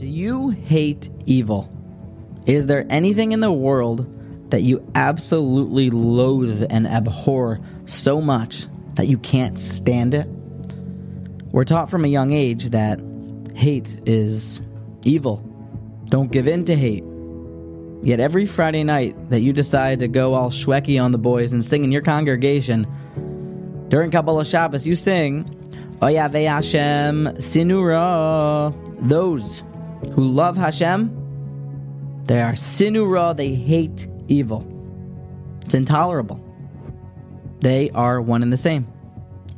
Do you hate evil? Is there anything in the world that you absolutely loathe and abhor so much that you can't stand it? We're taught from a young age that hate is evil. Don't give in to hate. Yet every Friday night that you decide to go all Shwekey on the boys and sing in your congregation, during Kabbalas Shabbos, you sing, Oyave Hashem Sinura. Those who love Hashem, they are Sinura, they hate evil. It's intolerable. They are one and the same.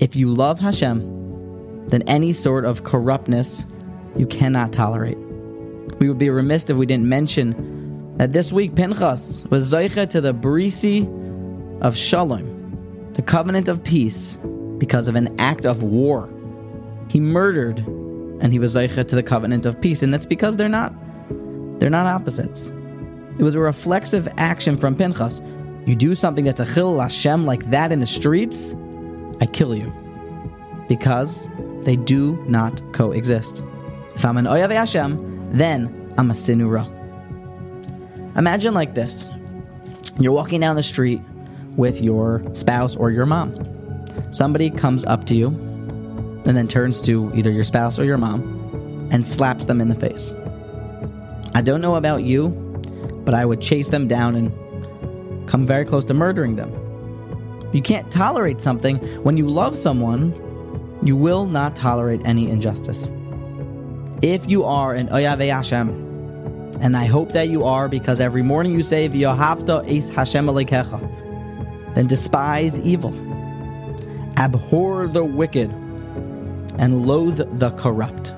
If you love Hashem, then any sort of corruptness you cannot tolerate. We would be remiss if we didn't mention that this week Pinchas was Zeicha to the Brisi of Shalom, the covenant of peace, because of an act of war. He murdered and he was Zeicha to the covenant of peace, and that's because they're not they're not opposites. It was a reflexive action from Pinchas. You do something that's a chil Hashem like that in the streets, I kill you. Because they do not coexist. If I'm an Oyav Hashem, then I'm a Sinura. Imagine like this you're walking down the street with your spouse or your mom. Somebody comes up to you and then turns to either your spouse or your mom and slaps them in the face. I don't know about you, but I would chase them down and come very close to murdering them. You can't tolerate something when you love someone, you will not tolerate any injustice. If you are an Oyave Hashem, and I hope that you are because every morning you say V'yohavta es Hashem Alekecha, then despise evil, abhor the wicked, and loathe the corrupt.